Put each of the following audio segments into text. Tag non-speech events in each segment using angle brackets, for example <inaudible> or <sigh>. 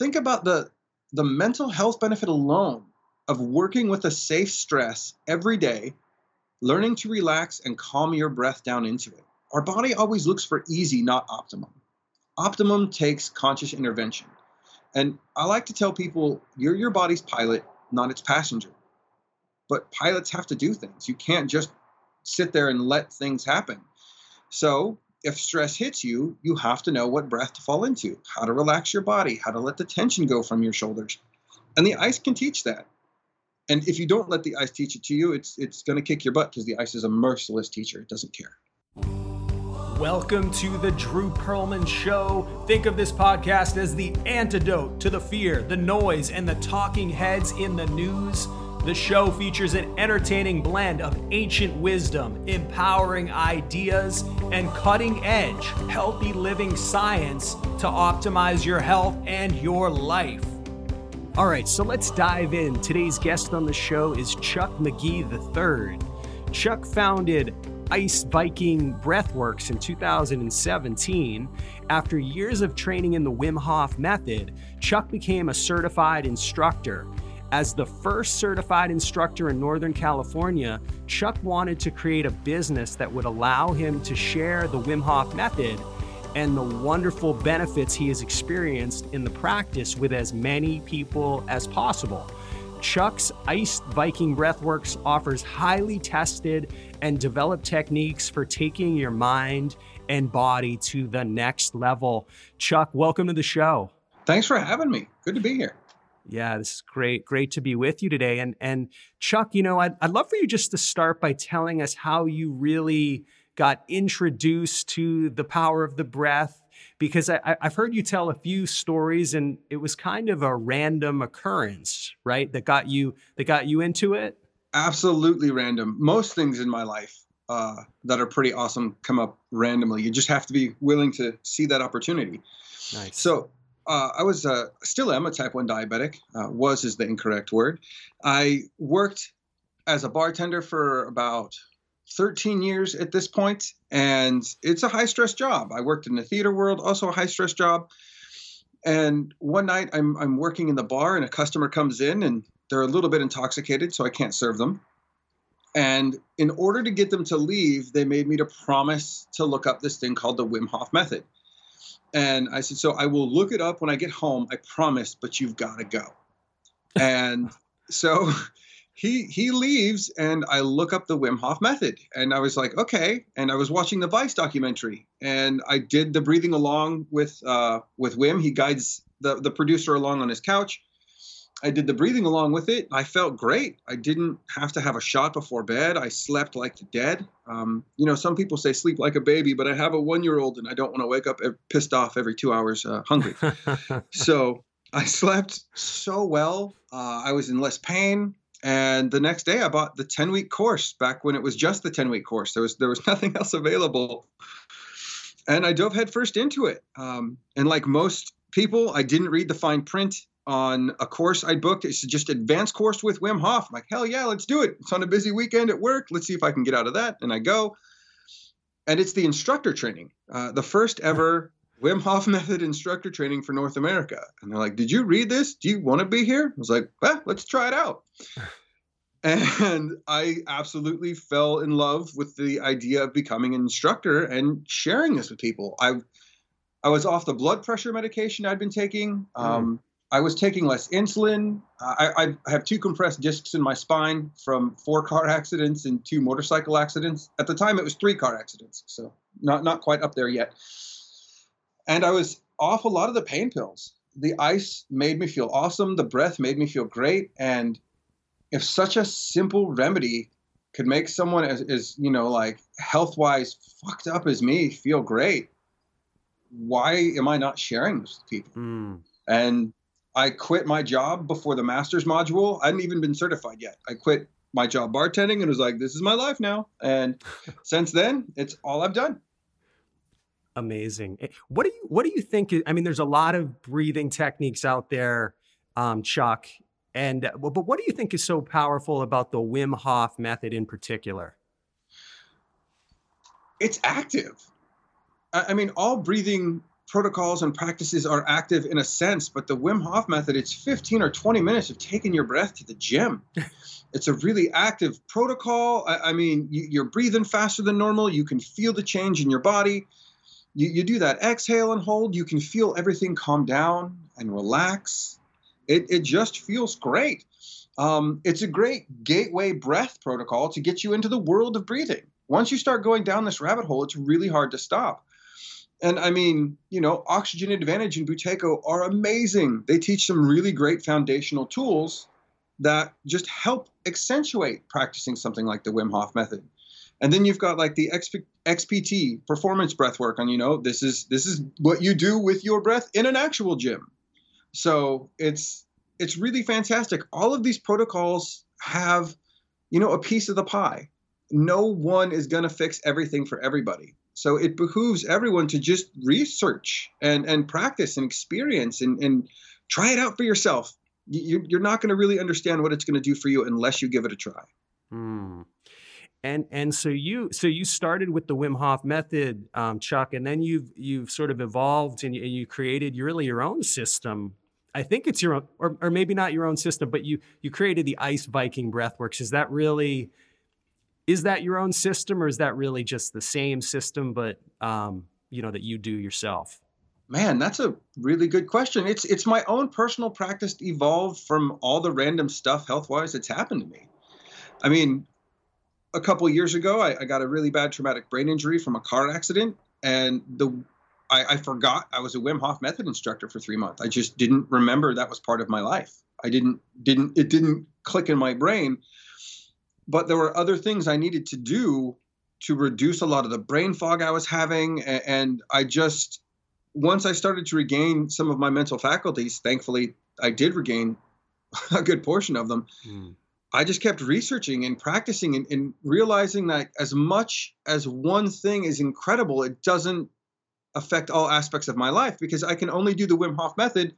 think about the the mental health benefit alone of working with a safe stress every day, learning to relax and calm your breath down into it. Our body always looks for easy, not optimum. Optimum takes conscious intervention. And I like to tell people you're your body's pilot, not its passenger. But pilots have to do things. You can't just sit there and let things happen. So if stress hits you, you have to know what breath to fall into, how to relax your body, how to let the tension go from your shoulders. And the ice can teach that. And if you don't let the ice teach it to you, it's it's going to kick your butt because the ice is a merciless teacher. It doesn't care. Welcome to the Drew Perlman Show. Think of this podcast as the antidote to the fear, the noise, and the talking heads in the news the show features an entertaining blend of ancient wisdom, empowering ideas, and cutting edge, healthy living science to optimize your health and your life. All right, so let's dive in. Today's guest on the show is Chuck McGee III. Chuck founded Iced Viking Breathworks in 2017. After years of training in the Wim Hof method, Chuck became a certified instructor as the first certified instructor in Northern California, Chuck wanted to create a business that would allow him to share the Wim Hof method and the wonderful benefits he has experienced in the practice with as many people as possible. Chuck's Iced Viking Breathworks offers highly tested and developed techniques for taking your mind and body to the next level. Chuck, welcome to the show. Thanks for having me. Good to be here. Yeah, this is great. Great to be with you today. And and Chuck, you know, I'd, I'd love for you just to start by telling us how you really got introduced to the power of the breath, because I, I've heard you tell a few stories, and it was kind of a random occurrence, right? That got you that got you into it. Absolutely random. Most things in my life uh, that are pretty awesome come up randomly. You just have to be willing to see that opportunity. Nice. So uh, I was uh, still am a type 1 diabetic. Uh, was is the incorrect word. I worked as a bartender for about 13 years at this point, and it's a high stress job. I worked in the theater world, also a high stress job. And one night I'm, I'm working in the bar, and a customer comes in, and they're a little bit intoxicated, so I can't serve them. And in order to get them to leave, they made me to promise to look up this thing called the Wim Hof method. And I said, so I will look it up when I get home. I promise, but you've got to go. and so he he leaves, and I look up the Wim Hof method, and I was like, okay. And I was watching the Vice documentary, and I did the breathing along with uh, with Wim. He guides the the producer along on his couch, I did the breathing along with it. I felt great. I didn't have to have a shot before bed. I slept like the dead. Um, you know, some people say sleep like a baby, but I have a one year old and I don't want to wake up pissed off every two hours uh, hungry. <laughs> so I slept so well. Uh, I was in less pain. And the next day I bought the 10 week course back when it was just the 10 week course. There was, there was <laughs> nothing else available. And I dove headfirst into it. Um, and like most people, I didn't read the fine print on a course I booked. It's just advanced course with Wim Hof. I'm like, hell yeah, let's do it. It's on a busy weekend at work. Let's see if I can get out of that. And I go. And it's the instructor training, uh, the first ever Wim Hof <laughs> method instructor training for North America. And they're like, did you read this? Do you want to be here? I was like, well, let's try it out. <laughs> and I absolutely fell in love with the idea of becoming an instructor and sharing this with people. I I was off the blood pressure medication I'd been taking. Mm. I was taking less insulin. I, I, have two compressed discs in my spine from four car accidents and two motorcycle accidents. At the time, it was three car accidents, so not not quite up there yet. And I was off a lot of the pain pills. The ice made me feel awesome. The breath made me feel great. And if such a simple remedy could make someone as, as you know like health wise fucked up as me feel great, why am I not sharing this with people? Mm. And I quit my job before the master's module. I hadn't even been certified yet. I quit my job bartending and was like, this is my life now. And <laughs> since then, it's all I've done. Amazing. Eh, what do you what do you think? I mean, there's a lot of breathing techniques out there, um, Chuck. And but what do you think is so powerful about the Wim Hof method in particular? It's active. I mean, all breathing protocols and practices are active in a sense, but the Wim Hof method, it's 15 or 20 minutes of taking your breath to the gym. <laughs> it's a really active protocol. I, I mean, you, are breathing faster than normal. You can feel the change in your body. You, you do that exhale and hold. You can feel everything calm down and relax. It, it just feels great. Um, it's a great gateway breath protocol to get you into the world of breathing. Once you start going down this rabbit hole, it's really hard to stop. And I mean, you know, Oxygen Advantage and Buteyko are amazing. They teach some really great foundational tools that just help accentuate practicing something like the Wim Hof method. And then you've got like the XP, XPT performance breath work on, you know, this is this is what you do with your breath in an actual gym. So it's it's really fantastic. All of these protocols have, you know, a piece of the pie. No one is going to fix everything for everybody. So it behooves everyone to just research and, and practice and experience and, and try it out for yourself. You, you're not going to really understand what it's going to do for you unless you give it a try. Hmm. And and so you so you started with the Wim Hof method, um, Chuck, and then you've you've sort of evolved and you, and you created really your own system. I think it's your own, or, or maybe not your own system, but you you created the Iced Viking Breathworks. Is that really is that your own system or is that really just the same system but um, you know that you do yourself? Man that's a really good question. It's it's my own personal practice evolved from all the random stuff health wise that's happened to me. I mean a couple years ago I, I, got a really bad traumatic brain injury from a car accident and the I, I forgot i was a wim hof method instructor for three months. I just didn't remember that was part of my life. I didn't didn't it didn't click in my brain but there were other things I needed to do to reduce a lot of the brain fog I was having. And I just, once I started to regain some of my mental faculties, thankfully I did regain <laughs> a good portion of them. Mm. I just kept researching and practicing and, and, realizing that as much as one thing is incredible, it doesn't affect all aspects of my life because I can only do the Wim Hof method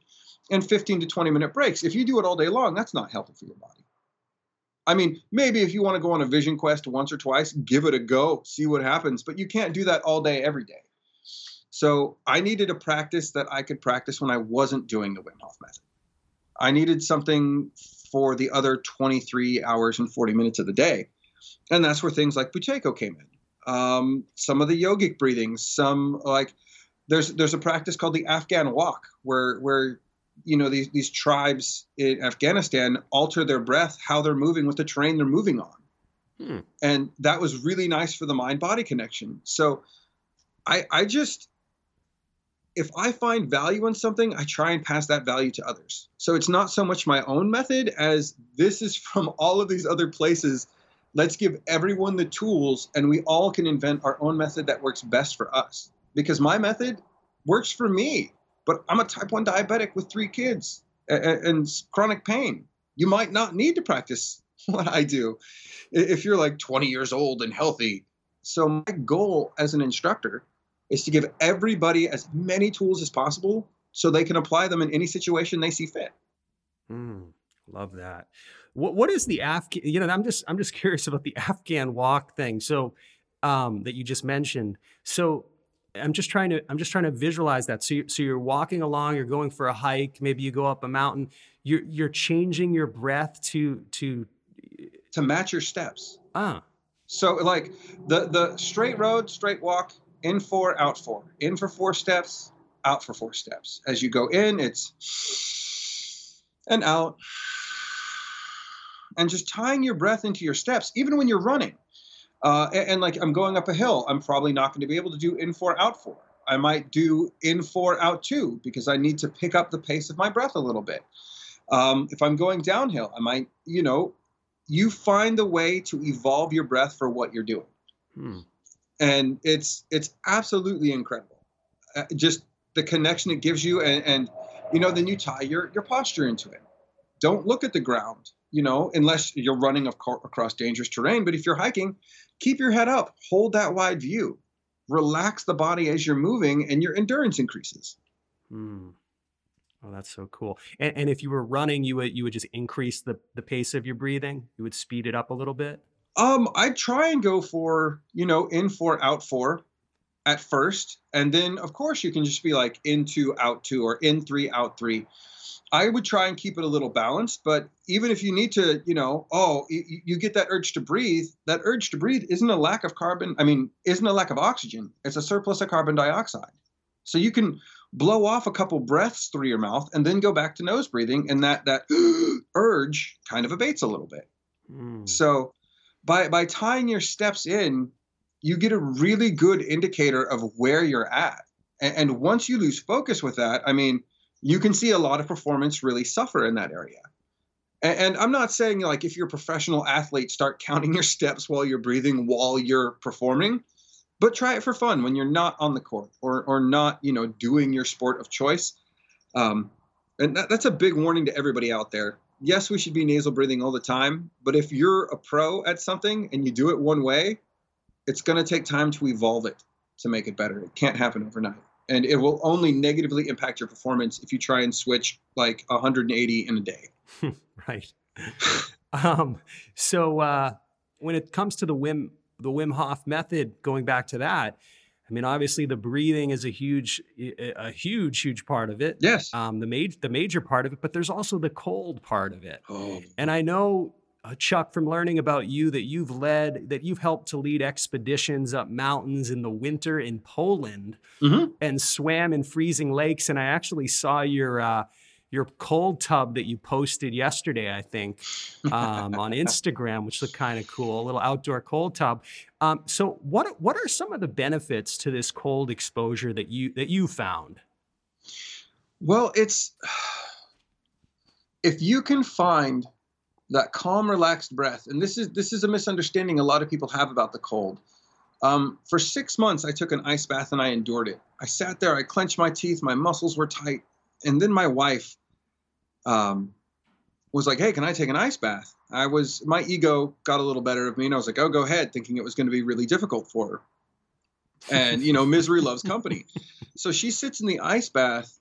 in 15 to 20 minute breaks. If you do it all day long, that's not healthy for your body. I mean, maybe if you want to go on a vision quest once or twice, give it a go, see what happens, but you can't do that all day, every day. So I needed a practice that I could practice when I wasn't doing the Wim Hof method. I needed something for the other 23 hours and 40 minutes of the day. And that's where things like Buteyko came in. Um, some of the yogic breathings, some like there's there's a practice called the Afghan walk where where you know these these tribes in Afghanistan alter their breath, how they're moving with the terrain they're moving on, hmm. and that was really nice for the mind body connection. So, I I just if I find value in something, I try and pass that value to others. So it's not so much my own method as this is from <laughs> all of these other places. Let's give everyone the tools and we all can invent our own method that works best for us. Because my method works for me. But I'm a type 1 diabetic with three kids and, chronic pain. You might not need to practice <laughs> what I do if you're like 20 years old and healthy. So, my goal as an instructor is to give everybody as many tools as possible so they can apply them in any situation they see fit. Mm, love that. What what is the Afghan? You know, I'm just I'm just <laughs> curious about the Afghan walk thing. So um, that you just mentioned. So I'm just trying to I'm just trying to visualize that. So you, so you're walking along, you're going for a hike, maybe you go up a mountain. You're you're changing your breath to to to match your steps. Ah. So like the the straight road, straight walk, in four, out four, in for four steps, out for four steps. As you go in, it's and out, and just tying your breath into your steps, even when you're running. Uh, and, and, like I'm going up a hill, I'm probably not going to be able to do in four, out four. I might do in four, out two because I need to pick up the pace of my breath a little bit. Um, if I'm going downhill, I might, you know, you find the way to evolve your breath for what you're doing. Hmm. And it's it's absolutely incredible. Uh, just the connection it gives you, and, and you know, then you tie your your posture into it. Don't look at the ground, you know, unless you're running across dangerous terrain. But if you're hiking, keep your head up, hold that wide view, relax the body as you're moving, and your endurance increases. Hmm. Oh, that's so cool. And, and, if you were running, you would you would just increase the the pace of your breathing. You would speed it up a little bit. Um, I try and go for you know in four out four, at first. And then, of course, you can just be like in two, out two, or in three, out three. I would try and keep it a little balanced, but even if you need to, you know, oh, you, you, get that urge to breathe, that urge to breathe isn't a lack of carbon. I mean, isn't a lack of oxygen. It's a surplus of carbon dioxide. So you can blow off a couple breaths through your mouth and then go back to nose breathing, and that that <gasps> urge kind of abates a little bit. Mm. So by by tying your steps in, you get a really good indicator of where you're at. And, and once you lose focus with that, I mean, you can see a lot of performance really suffer in that area. And, and I'm not saying like if you're a professional athlete, start counting your steps while you're breathing while you're performing, but try it for fun when you're not on the court or or not you know doing your sport of choice. Um, and that, that's a big warning to everybody out there. Yes, we should be nasal breathing all the time, but if you're a pro at something and you do it one way, it's going to take time to evolve it to make it better. It can't happen overnight. And it will only negatively impact your performance if you try and switch like 180 in a day. <laughs> right. um, so uh, when it comes to the Wim the Wim Hof method, going back to that, I mean, obviously the breathing is a huge, a huge, huge part of it. Yes. Um, the major, the major part of it, but there's also the cold part of it. Oh. And I know uh, Chuck, from learning about you, that you've led, that you've helped to lead expeditions up mountains in the winter in Poland mm-hmm. and swam in freezing lakes. And I actually saw your uh, your cold tub that you posted yesterday, I think, um, on <laughs> Instagram, which looked kind of cool, a little outdoor cold tub. Um, so, what what are some of the benefits to this cold exposure that you that you found? Well, it's <sighs> if you can find that calm, relaxed breath. And this is this is a misunderstanding a lot of people have about the cold. Um, for six months, I took an ice bath and I endured it. I sat there, I clenched my teeth, my muscles were tight, and then my wife um, was like, "Hey, can I take an ice bath?" I was my ego got a little better of me, and I was like, "Oh, go ahead," thinking it was going to be really difficult for her. And you know, misery loves company. <laughs> So she sits in the ice bath,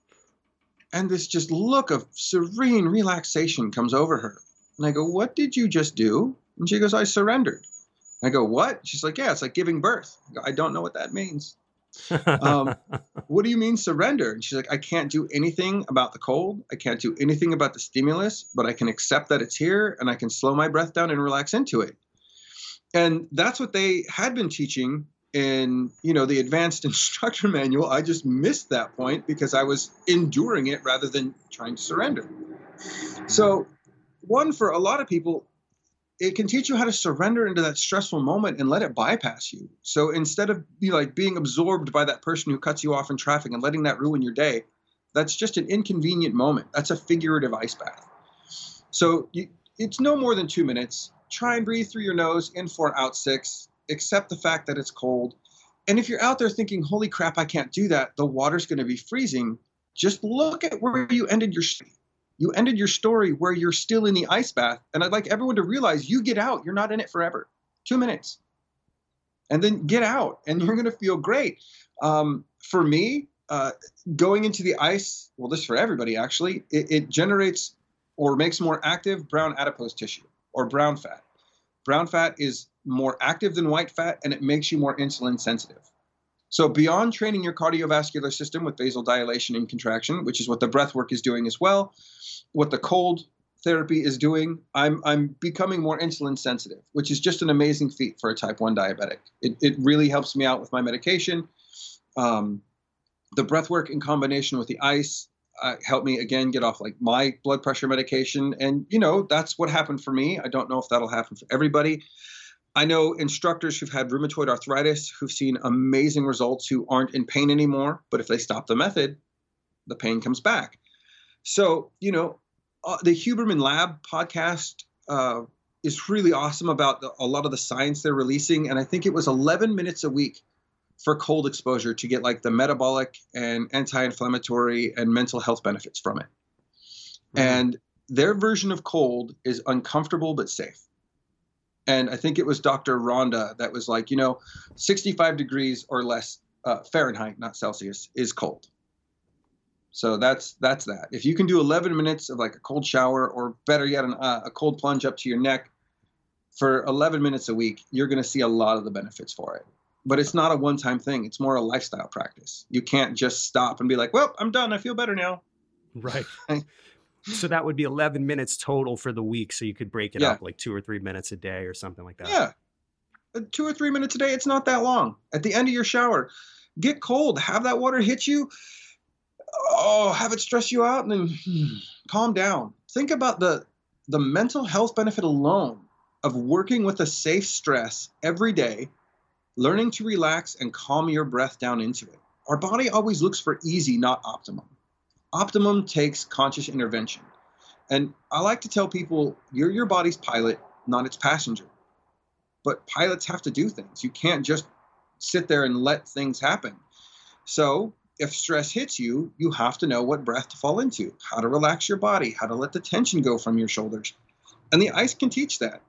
and this just look of serene relaxation comes over her and I go, What did you just do? And she goes, I surrendered. I go, What? She's like, Yeah, it's like giving birth. I, go, I don't know what that means. um, <laughs> what do you mean surrender? And she's like, I can't do anything about the cold. I can't do anything about the stimulus, but I can accept that it's here and I can slow my breath down and relax into it. And that's what they had been teaching in you know the advanced <laughs> instructor manual i just missed that point because i was enduring it rather than trying to surrender so one for a lot of people it can teach you how to surrender into that stressful moment and let it bypass you. So instead of be like being absorbed by that person who cuts you off in traffic and letting that ruin your day, that's just an inconvenient moment. That's a figurative ice bath. So you, it's no more than two minutes. Try and breathe through your nose, in four, out six. Accept the fact that it's cold. And if you're out there thinking, holy crap, I can't do that, the water's going to be freezing, just look at where you ended your you ended your story where you're still in the ice bath. And I'd like everyone to realize you get out, you're not in it forever. Two minutes. And then get out, and you're going to feel great. Um, for me, uh, going into the ice, well, this for everybody actually, it, it generates or makes more active brown adipose tissue or brown fat. Brown fat is more active than white fat and it makes you more insulin sensitive. So beyond training your cardiovascular system with vasodilation and contraction, which is what the breath work is doing as well, what the cold therapy is doing, I'm I'm becoming more insulin sensitive, which is just an amazing feat for a type 1 diabetic. It, it really helps me out with my medication. Um, the breath work in combination with the ice uh, helped me again get off like my blood pressure medication. And you know, that's what happened for me. I don't know if that'll happen for everybody. I know instructors who've had rheumatoid arthritis who've seen amazing results who aren't in pain anymore, but if they stop the method, the pain comes back. So, you know, uh, the Huberman Lab podcast uh, is really awesome about the, a lot of the science they're releasing. And I think it was 11 minutes a week for cold exposure to get like the metabolic and anti inflammatory and mental health benefits from it. Mm-hmm. And their version of cold is uncomfortable but safe and I think it was Dr. Rhonda that was like, you know, 65 degrees or less uh, Fahrenheit, not Celsius, is cold. So that's that's that. If you can do 11 minutes of like a cold shower, or better yet, an, uh, a cold plunge up to your neck for 11 minutes a week, you're going to see a lot of the benefits for it. but it's not a one time thing. It's more a lifestyle practice. You can't just stop and be like, well, I'm done. I feel better now. Right. <laughs> so that would be 11 minutes total for the week. So you could break it yeah. up like two or three minutes a day or something like that. Yeah. Uh, two or three minutes a day. It's not that long. At the end of your shower, get cold, have that water hit you. Oh, have it stress you out and then hmm, calm down. Think about the the mental health benefit alone of working with a safe stress every day, learning to relax and calm your breath down into it. Our body always looks for easy, not optimum. Optimum takes conscious intervention. And I like to tell people you're your body's pilot, not its passenger. But pilots have to do things. You can't just sit there and let things happen. So, if stress hits you, you have to know what breath to fall into, how to relax your body, how to let the tension go from your shoulders. And the ice can teach that.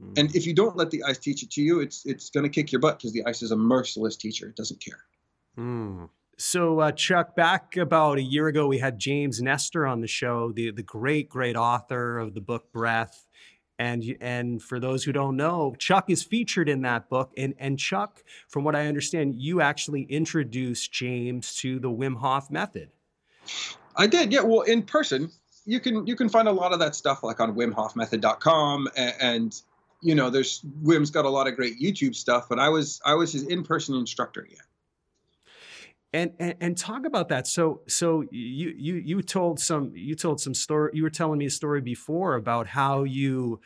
Mm. And if you don't let the ice teach it to you, it's it's going to kick your butt because the ice is a merciless teacher. It doesn't care. Mm. So, uh, Chuck, back about a year ago, we had James Nestor on the show, the the great, great author of the book Breath. And and for those who don't know, Chuck is featured in that book. And and Chuck, from what I understand, you actually introduced James to the Wim Hof method. I did, yeah. Well, in person, you can you can find a lot of that stuff like on WimHofMethod.com and, and you know, there's Wim's got a lot of great YouTube stuff, but I was I was his in-person instructor, yeah. And, and, and talk about that. So so you you you told some you told some story. You were telling me a story before about how you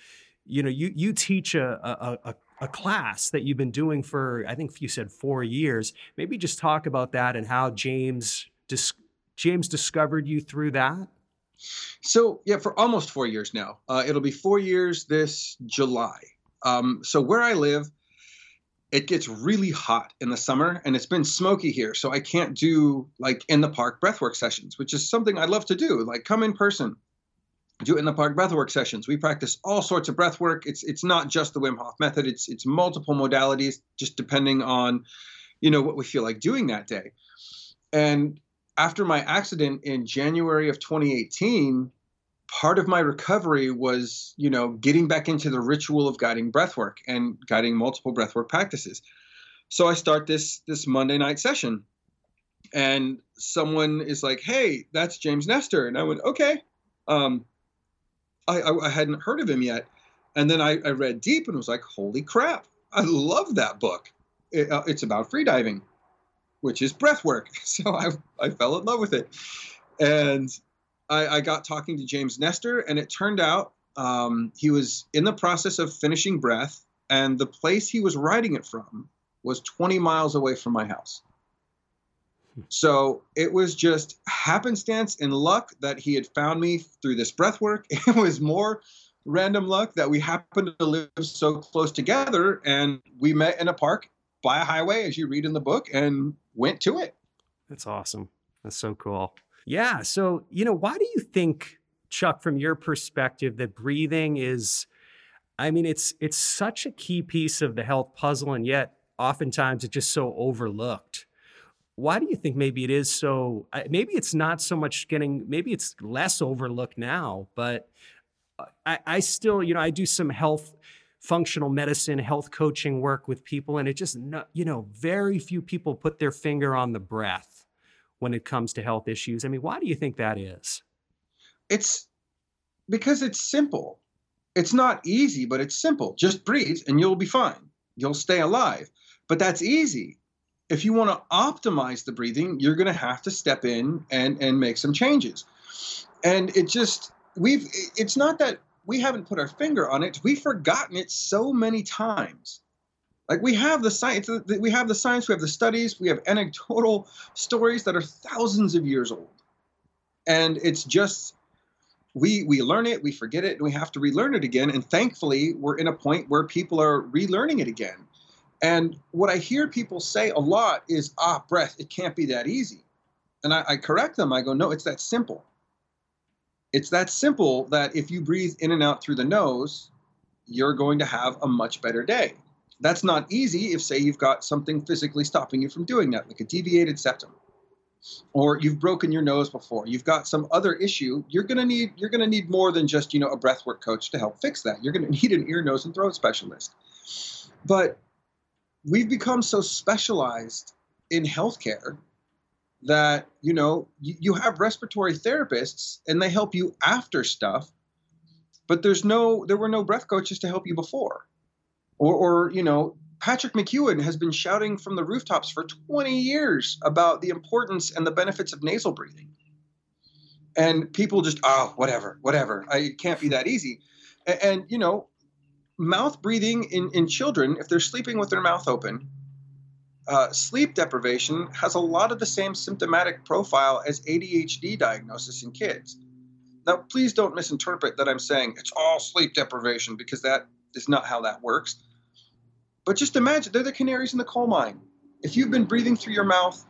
you know you you teach a a, a a class that you've been doing for I think you said four years. Maybe just talk about that and how James dis- James discovered you through that. So yeah, for almost four years now. Uh, it'll be four years this July. Um, so where I live, it gets really hot in the summer and it's been smoky here so i can't do like in the park breathwork sessions which is something i'd love to do like come in person do in the park breathwork sessions. We practice all sorts of breathwork. It's it's not just the wim hof method. It's it's multiple modalities just depending on you know what we feel like doing that day. And after my accident in january of 2018 part of my recovery was, you know, getting back into the ritual of guiding breathwork and guiding multiple breathwork practices. So I start this this Monday night session, and someone is like, "Hey, that's James Nestor," and I went, "Okay." Um, I, I, I hadn't heard of him yet, and then I, I, read deep and was like, "Holy crap! I love that book. It, uh, it's about freediving, which is breathwork." <laughs> So I I fell in love with it, and I, I got talking to James Nestor, and it turned out um, he was in the process of finishing breath, and the place he was writing it from was 20 miles away from my house. So it was just happenstance and luck that he had found me through this breath work. <laughs> It was more random luck that we happened to live so close together and we met in a park by a highway, as you read in the book, and went to it. That's awesome. That's so cool. Yeah. So, you know, why do you think, Chuck, from your perspective, that breathing is, I mean, it's it's such a key piece of the health puzzle, and yet oftentimes it's just so overlooked. Why do you think maybe it is so? Maybe it's not so much getting. Maybe it's less overlooked now, but uh, I, I still, you know, I do some health functional medicine, health coaching work with people, and it just, you know, very few people put their finger on the breath when it comes to health issues. I mean, why do you think that is? It's because it's simple. It's not easy, but it's simple. Just breathe and you'll be fine. You'll stay alive. But that's easy. If you want to optimize the breathing, you're going to have to step in and and make some changes. And it just we've it's not that we haven't put our finger on it. We've forgotten it so many times. Like we have the science, we have the science, we have the studies, we have anecdotal stories that are thousands of years old, and it's just we we learn it, we forget it, and we have to relearn it again. And thankfully, we're in a point where people are relearning it again. And what I hear people say a lot is, "Ah, breath, it can't be that easy," and I, I correct them. I go, "No, it's that simple." It's that simple that if you breathe in and out through the nose, you're going to have a much better day. That's not easy if, say, you've got something physically stopping you from doing that, like a deviated septum, or you've broken your nose before. You've got some other issue. You're gonna need you're gonna need more than just you know a breathwork coach to help fix that. You're gonna <laughs> need an ear, nose, and throat specialist. But we've become so specialized in healthcare that you know you, you have respiratory therapists and they help you after stuff but there's no there were no breath coaches to help you before or, or you know patrick McKeown has been shouting from the rooftops for 20 years about the importance and the benefits of nasal breathing and people just oh whatever whatever I, it can't be that easy and, and you know mouth breathing in, in children if they're sleeping with their mouth open uh, sleep deprivation has a lot of the same symptomatic profile as ADHD diagnosis in kids. Now, please don't misinterpret that I'm saying it's all sleep deprivation because that is not how that works. But just imagine they're the canaries in the coal mine. If you've been breathing through your mouth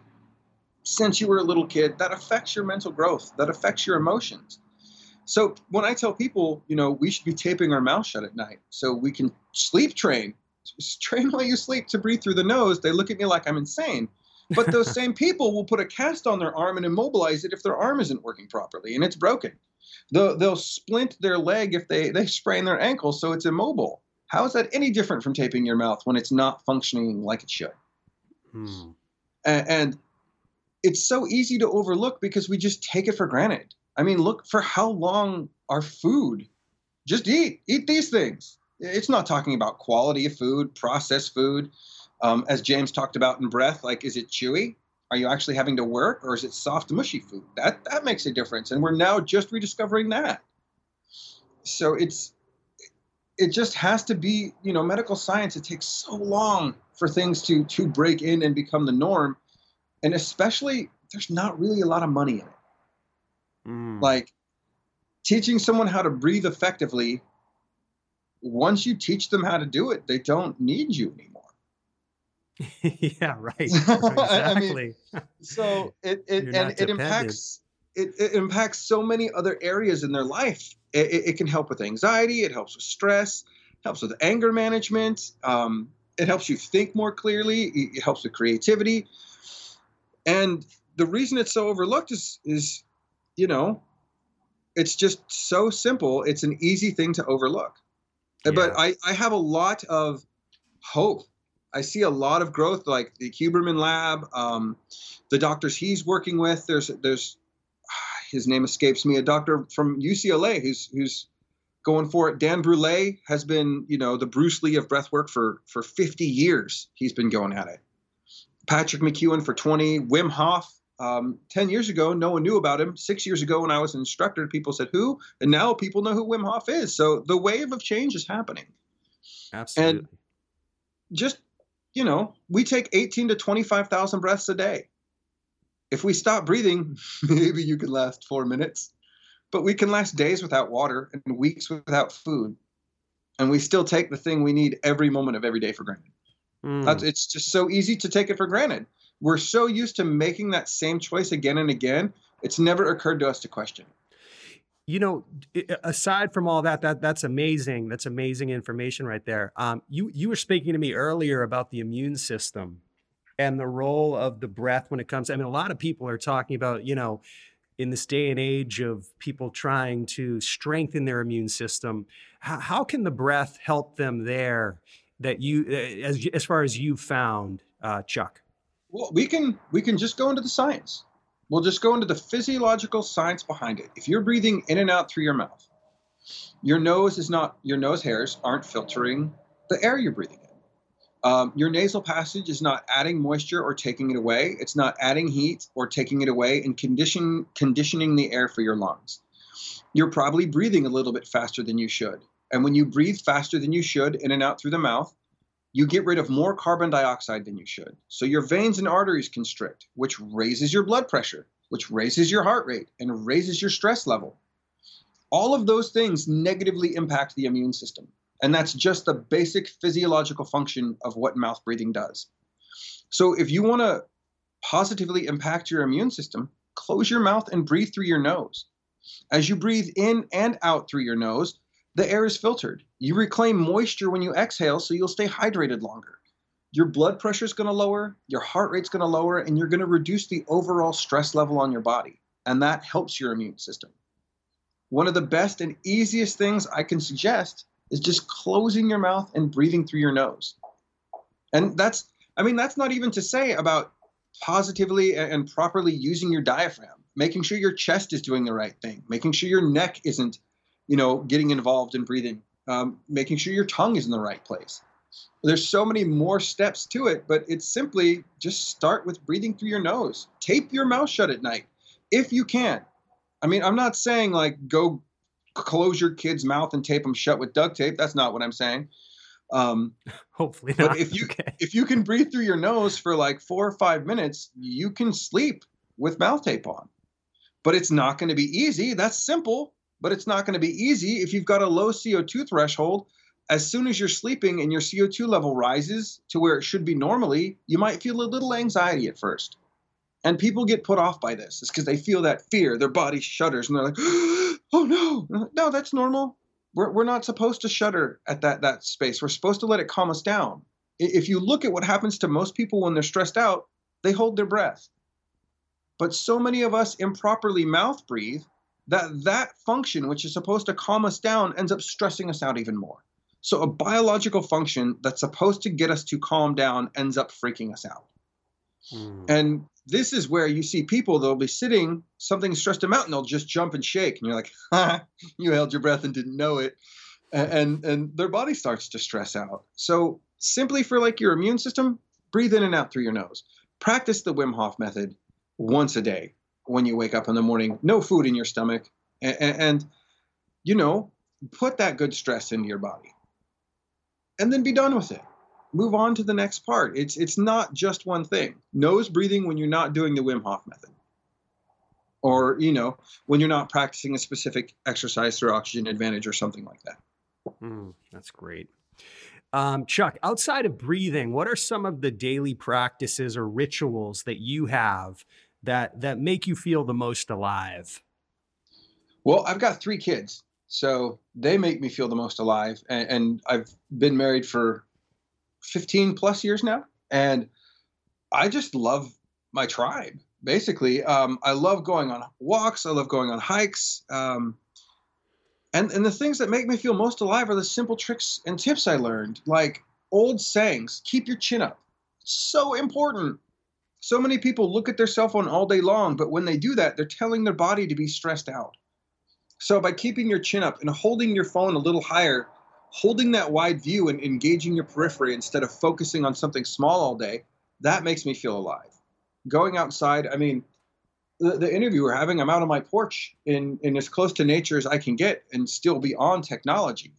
since you were a little kid, that affects your mental growth, that affects your emotions. So when I tell people, you know, we should be taping our mouth shut at night so we can sleep train train while you sleep to breathe through the nose, they look at me like I'm insane. But <laughs> those same people will put a cast on their arm and immobilize it if their arm isn't working properly and it's broken. They'll, they'll splint their leg if they, they sprain their ankle so it's immobile. How is that any different from taping your mouth when it's not functioning like it should? Hmm. And, and it's so easy to overlook because we just take it for granted. I mean, look for how long our food. Just eat, eat these things it's not talking about quality of food, processed food. Um, as James talked about in breath, like is it chewy? Are you actually having to work, or is it soft, mushy food? That that makes a difference, and we're now just rediscovering that. So it's it just has to be, you know, medical science. It takes so long for things to to break in and become the norm, and especially there's not really a lot of money in it. Mm. Like teaching someone how to breathe effectively once you teach them how to do it, they don't need you anymore. <laughs> yeah, right. Exactly. <laughs> I mean, so it, it <laughs> and it impacts it, it, impacts so many other areas in their life. It, it, can help with anxiety. It helps with stress. Helps with anger management. Um, it helps you think more clearly. It helps with creativity. And the reason it's so overlooked is is you know it's just so simple. It's an easy thing to overlook. Yeah. But I, I have a lot of hope. I see a lot of growth, like the Huberman Lab, um, the doctors he's working with. There's there's his name escapes me, a doctor from UCLA who's who's going for it. Dan Brule has been, you know, the Bruce Lee of breathwork for for 50 years. He's been going at it. Patrick McKeown for 20. Wim Hof um, 10 years ago, no one knew about him. Six years ago, when I was an instructor, people said, Who? And now people know who Wim Hof is. So the wave of change is happening. Absolutely. And just, you know, we take 18 to 25,000 breaths a day. If we stop breathing, <laughs> maybe you can last four minutes, but we can last days without water and weeks without food. And we still take the thing we need every moment of every day for granted. Mm. It's just so easy to take it for granted we're so used to making that same choice again and again, it's never occurred to us to question. You know, aside from all that, that that's amazing. That's amazing information right there. Um, you you were speaking to me earlier about the immune system and the role of the breath when it comes. I mean, a lot of people are talking about, you know, in this day and age of people trying to strengthen their immune system, how, how can the breath help them there? That you, as as far as you found, uh, Chuck. Well, we can we can just go into the science. We'll just go into the physiological science behind it. If you're breathing in and out through your mouth, your nose is not your nose hairs aren't filtering the air you're breathing in. Um, your nasal passage is not adding moisture or taking it away. It's not adding heat or taking it away and condition, conditioning the air for your lungs. You're probably breathing a little bit faster than you should. And when you breathe faster than you should in and out through the mouth, you get rid of more carbon dioxide than you should. So your veins and arteries constrict, which raises your blood pressure, which raises your heart rate, and raises your stress level. All of those things negatively impact the immune system. And that's just the basic physiological function of what mouth breathing does. So if you want to positively impact your immune system, close your mouth and breathe through your nose. As you breathe in and out through your nose, the air is filtered. You reclaim moisture when you exhale, so you'll stay hydrated longer. Your blood pressure is going to lower, your heart rate's going to lower, and you're going to reduce the overall stress level on your body. And that helps your immune system. One of the best and easiest things I can suggest is just closing your mouth and breathing through your nose. And that's, I mean, that's not even to say about positively and properly using your diaphragm, making sure your chest is doing the right thing, making sure your neck isn't, you know, getting involved in breathing, um, making sure your tongue is in the right place. There's so many more steps to it, but it's simply just start with breathing through your nose. Tape your mouth shut at night if you can. I mean, I'm not saying like go close your kid's mouth and tape them shut with duct tape. That's not what I'm saying. Um, <laughs> Hopefully, not. But if you <laughs> okay. if you can breathe through your nose for like four or five minutes, you can sleep with mouth tape on. But it's not going to be easy. That's simple, but it's not going to be easy if you've got a low CO2 threshold. As soon as you're sleeping and your CO2 level rises to where it should be normally, you might feel a little anxiety at first. And people get put off by this. It's because they feel that fear. Their body shudders and they're like, <gasps> oh no, no, that's normal. We're, we're not supposed to shudder at that, that space. We're supposed to let it calm us down. If you look at what happens to most people when they're stressed out, they hold their breath. But so many of us improperly mouth breathe that that function, which is supposed to calm us down, ends up stressing us out even more. So a biological function that's supposed to get us to calm down ends up freaking us out. Mm. And this is where you see people they'll be sitting something stressed them out and they'll just jump and shake and you're like ha, you held your breath and didn't know it. And, and their body starts to stress out. So simply for like your immune system breathe in and out through your nose. Practice the wim hof method once a day when you wake up in the morning no food in your stomach and, and you know put that good stress into your body. And then be done with it move on to the next part. It's it's not just one thing. Nose breathing when you're not doing the Wim Hof method. Or, you know, when you're not practicing a specific exercise through oxygen advantage or something like that. Mm, that's great. Um, Chuck, outside of breathing, what are some of the daily practices or rituals that you have that that make you feel the most alive? Well, I've got three kids, so they make me feel the most alive, and, and I've been married for 15 plus years now. And I just love my tribe, basically. Um, I love going on walks, I love going on hikes. Um, and, and the things that make me feel most alive are the simple tricks and tips I learned, like old sayings keep your chin up. So important. So many people look at their cell phone all day long, but when they do that, they're telling their body to be stressed out. So by keeping your chin up and holding your phone a little higher, holding that wide view and engaging your periphery instead of focusing on something small all day, that makes me feel alive. Going outside, I mean, the, the interview we're having, I'm out on my porch in, in as close to nature as I can get and still be on technology.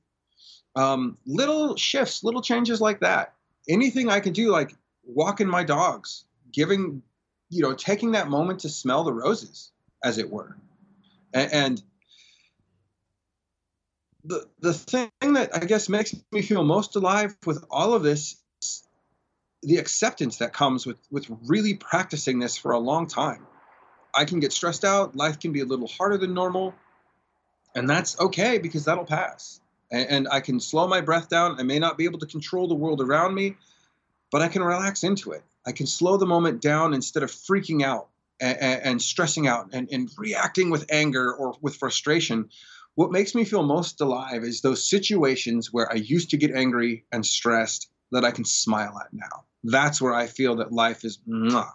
Um, little shifts, little changes like that. Anything I can do, like walking my dogs, giving, you know, taking that moment to smell the roses, as it were. and, and the the thing that I guess makes me feel most alive with all of this is the acceptance that comes with with really practicing this for a long time. I can get stressed out, life can be a little harder than normal, and that's okay because that'll pass. And, and I can slow my breath down. I may not be able to control the world around me, but I can relax into it. I can slow the moment down instead of freaking out and, and stressing out and, and reacting with anger or with frustration what makes me feel most alive is those situations where I used to get angry and stressed that I can smile at now. That's where I feel that life is mwah,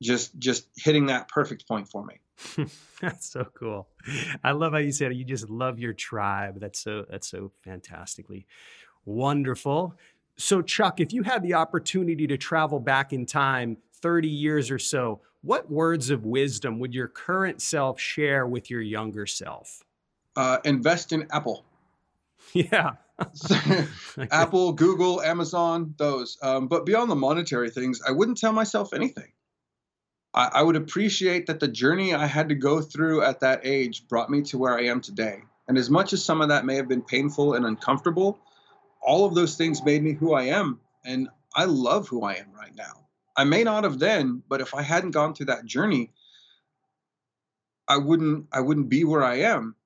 just just hitting that perfect point for me. <laughs> that's so cool. I love how you said you just love your tribe. That's so that's so fantastically wonderful. So Chuck, if you had the opportunity to travel back in time 30 years or so, what words of wisdom would your current self share with your younger self? Uh, invest in Apple. <laughs> Yeah. <laughs> Apple, Google, Amazon, those. Um, but beyond the monetary things, I wouldn't tell myself anything. I, I would appreciate that the journey I had to go through at that age brought me to where I am today. And as much as some of that may have been painful and uncomfortable, all of those things made me who I am. And I love who I am right now. I may not have then, but if I hadn't gone through that journey, I wouldn't I wouldn't be where I am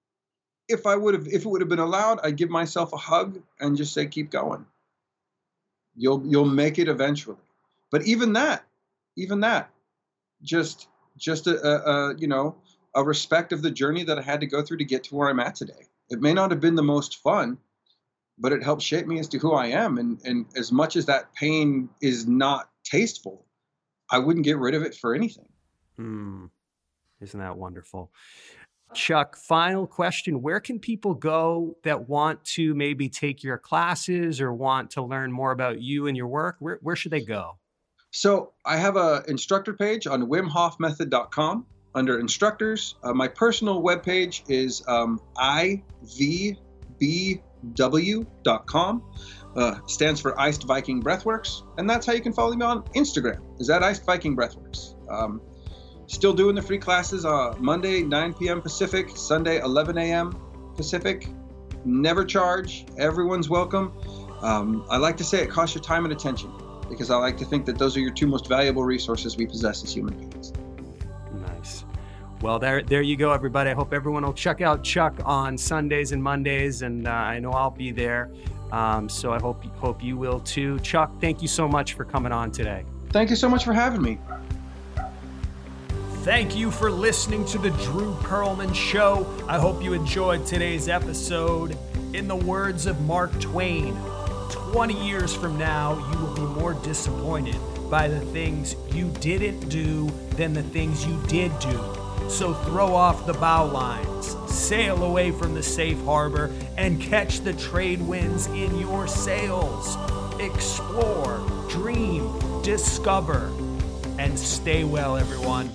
if I would have, if it would have been allowed, I'd give myself a hug and just say, keep going. You'll, you'll make it eventually. But even that, even that, just, just a, a, a, you know, a respect of the journey that I had to go through to get to where I'm at today. It may not have been the most fun, but it helped shape me as to who I am. And and as much as that pain is not tasteful, I wouldn't get rid of it for anything. Hmm. Isn't that wonderful? Chuck, final question. Where can people go that want to maybe take your classes or want to learn more about you and your work? Where, where should they go? So I have a instructor page on wimhofmethod.com under instructors. Uh, my personal webpage is um, ivbw.com. Uh, stands for Iced Viking Breathworks, and that's how you can follow me on Instagram. Is that Iced Viking Breathworks? Um, still doing the free classes uh, Monday 9 p.m. Pacific, Sunday 11 a.m. Pacific. Never charge. Everyone's welcome. Um, I like to say it costs your time and attention because I like to think that those are your two most valuable resources we possess as human beings. Nice. Well, there, there you go, everybody. I hope everyone will check out Chuck on Sundays and Mondays, and uh, I know I'll be there. Um, so I hope hope you will too. Chuck, thank you so much for coming on today. Thank you so much for having me. Thank you for listening to the Drew Perlman Show. I hope you enjoyed today's episode. In the words of Mark Twain, 20 years from now, you will be more disappointed by the things you didn't do than the things you did do. So throw off the bow lines, sail away from the safe harbor, and catch the trade winds in your sails. Explore, dream, discover, and stay well, everyone.